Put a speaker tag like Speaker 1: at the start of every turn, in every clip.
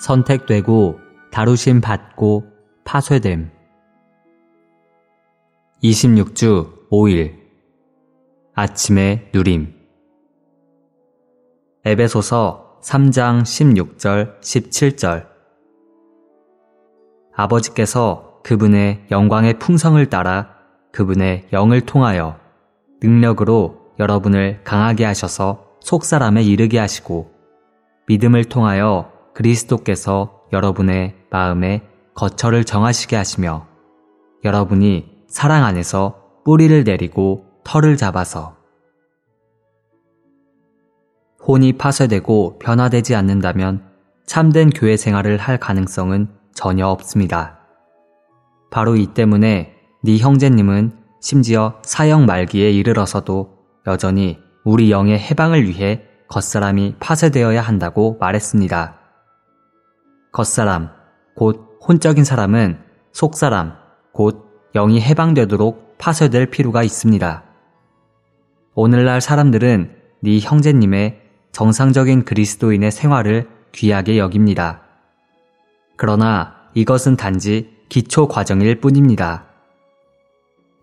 Speaker 1: 선택되고 다루심 받고 파쇄됨. 26주 5일. 아침의 누림. 에베소서 3장 16절 17절. 아버지께서 그분의 영광의 풍성을 따라 그분의 영을 통하여 능력으로 여러분을 강하게 하셔서 속사람에 이르게 하시고 믿음을 통하여 그리스도께서 여러분의 마음에 거처를 정하시게 하시며 여러분이 사랑 안에서 뿌리를 내리고 털을 잡아서 혼이 파쇄되고 변화되지 않는다면 참된 교회 생활을 할 가능성은 전혀 없습니다. 바로 이 때문에 네 형제님은 심지어 사형 말기에 이르러서도 여전히 우리 영의 해방을 위해 겉사람이 파쇄되어야 한다고 말했습니다. 겉사람, 곧 혼적인 사람은 속사람, 곧 영이 해방되도록 파쇄될 필요가 있습니다. 오늘날 사람들은 네 형제님의 정상적인 그리스도인의 생활을 귀하게 여깁니다. 그러나 이것은 단지 기초 과정일 뿐입니다.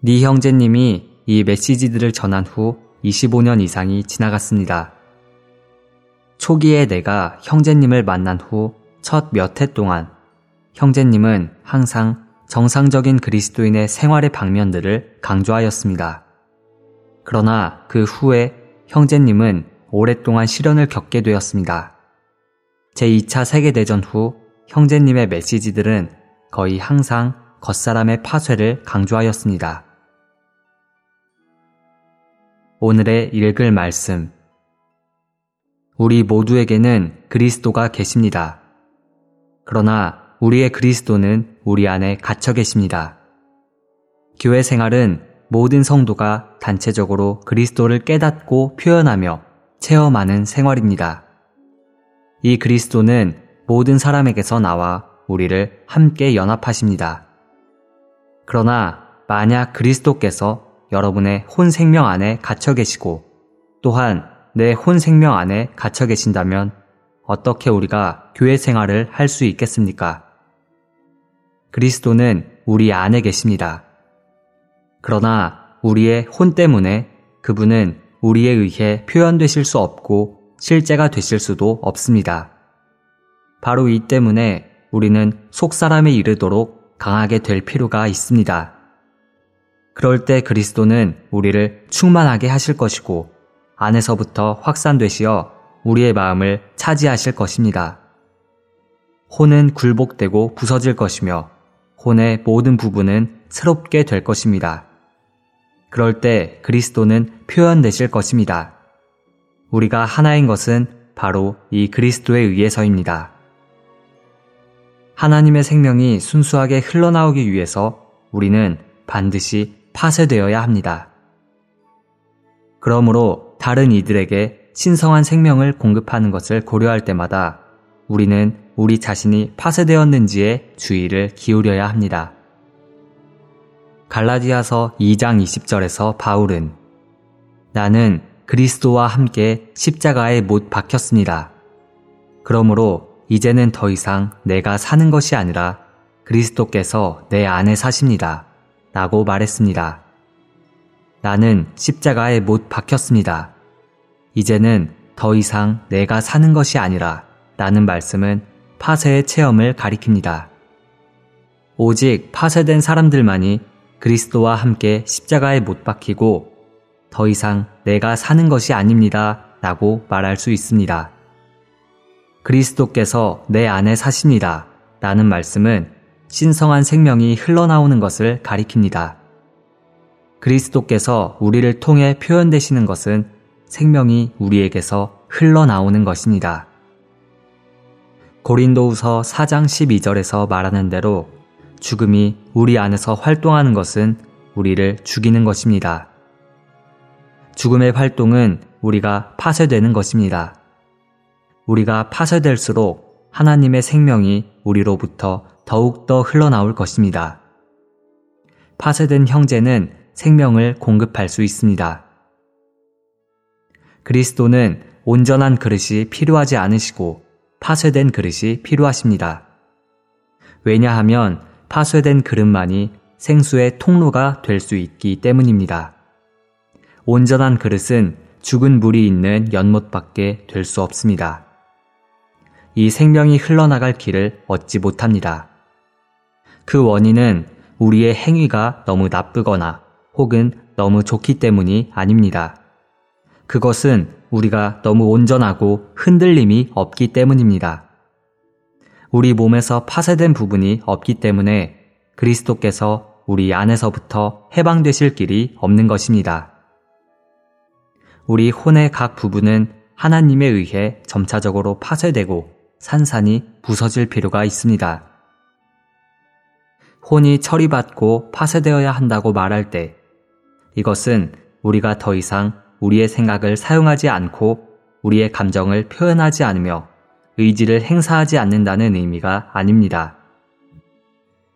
Speaker 1: 네 형제님이 이 메시지들을 전한 후 25년 이상이 지나갔습니다. 초기에 내가 형제님을 만난 후 첫 몇 해 동안 형제님은 항상 정상적인 그리스도인의 생활의 방면들을 강조하였습니다. 그러나 그 후에 형제님은 오랫동안 시련을 겪게 되었습니다. 제2차 세계대전 후 형제님의 메시지들은 거의 항상 겉사람의 파쇄를 강조하였습니다. 오늘의 읽을 말씀. 우리 모두에게는 그리스도가 계십니다. 그러나 우리의 그리스도는 우리 안에 갇혀 계십니다. 교회 생활은 모든 성도가 단체적으로 그리스도를 깨닫고 표현하며 체험하는 생활입니다. 이 그리스도는 모든 사람에게서 나와 우리를 함께 연합하십니다. 그러나 만약 그리스도께서 여러분의 혼 생명 안에 갇혀 계시고 또한 내 혼 생명 안에 갇혀 계신다면 어떻게 우리가 교회 생활을 할 수 있겠습니까? 그리스도는 우리 안에 계십니다. 그러나 우리의 혼 때문에 그분은 우리에 의해 표현되실 수 없고 실제가 되실 수도 없습니다. 바로 이 때문에 우리는 속사람에 이르도록 강하게 될 필요가 있습니다. 그럴 때 그리스도는 우리를 충만하게 하실 것이고 안에서부터 확산되시어 우리의 마음을 차지하실 것입니다. 혼은 굴복되고 부서질 것이며 혼의 모든 부분은 새롭게 될 것입니다. 그럴 때 그리스도는 표현되실 것입니다. 우리가 하나인 것은 바로 이 그리스도에 의해서입니다. 하나님의 생명이 순수하게 흘러나오기 위해서 우리는 반드시 파쇄되어야 합니다. 그러므로 다른 이들에게 신성한 생명을 공급하는 것을 고려할 때마다 우리는 우리 자신이 파쇄되었는지에 주의를 기울여야 합니다. 갈라디아서 2장 20절에서 바울은 나는 그리스도와 함께 십자가에 못 박혔습니다. 그러므로 이제는 더 이상 내가 사는 것이 아니라 그리스도께서 내 안에 사십니다. 라고 말했습니다. 나는 십자가에 못 박혔습니다. 이제는 더 이상 내가 사는 것이 아니라 라는 말씀은 파쇄의 체험을 가리킵니다. 오직 파쇄된 사람들만이 그리스도와 함께 십자가에 못 박히고 더 이상 내가 사는 것이 아닙니다. 라고 말할 수 있습니다. 그리스도께서 내 안에 사십니다. 라는 말씀은 신성한 생명이 흘러나오는 것을 가리킵니다. 그리스도께서 우리를 통해 표현되시는 것은 생명이 우리에게서 흘러나오는 것입니다. 고린도우서 4장 12절에서 말하는 대로 죽음이 우리 안에서 활동하는 것은 우리를 죽이는 것입니다. 죽음의 활동은 우리가 파쇄되는 것입니다. 우리가 파쇄될수록 하나님의 생명이 우리로부터 더욱더 흘러나올 것입니다. 파쇄된 형제는 생명을 공급할 수 있습니다. 그리스도는 온전한 그릇이 필요하지 않으시고 파쇄된 그릇이 필요하십니다. 왜냐하면 파쇄된 그릇만이 생수의 통로가 될 수 있기 때문입니다. 온전한 그릇은 죽은 물이 있는 연못밖에 될 수 없습니다. 이 생명이 흘러나갈 길을 얻지 못합니다. 그 원인은 우리의 행위가 너무 나쁘거나 혹은 너무 좋기 때문이 아닙니다. 그것은 우리가 너무 온전하고 흔들림이 없기 때문입니다. 우리 몸에서 파쇄된 부분이 없기 때문에 그리스도께서 우리 안에서부터 해방되실 길이 없는 것입니다. 우리 혼의 각 부분은 하나님에 의해 점차적으로 파쇄되고 산산이 부서질 필요가 있습니다. 혼이 처리받고 파쇄되어야 한다고 말할 때 이것은 우리가 더 이상 우리의 생각을 사용하지 않고 우리의 감정을 표현하지 않으며 의지를 행사하지 않는다는 의미가 아닙니다.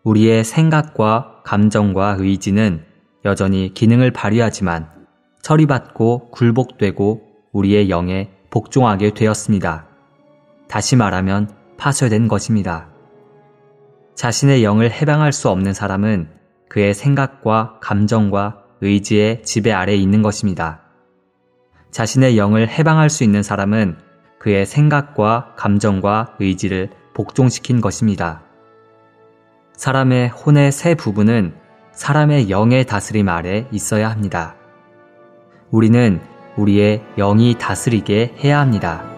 Speaker 1: 우리의 생각과 감정과 의지는 여전히 기능을 발휘하지만 처리받고 굴복되고 우리의 영에 복종하게 되었습니다. 다시 말하면 파쇄된 것입니다. 자신의 영을 해방할 수 없는 사람은 그의 생각과 감정과 의지의 지배 아래 있는 것입니다. 자신의 영을 해방할 수 있는 사람은 그의 생각과 감정과 의지를 복종시킨 것입니다. 사람의 혼의 세 부분은 사람의 영의 다스림 아래 있어야 합니다. 우리는 우리의 영이 다스리게 해야 합니다.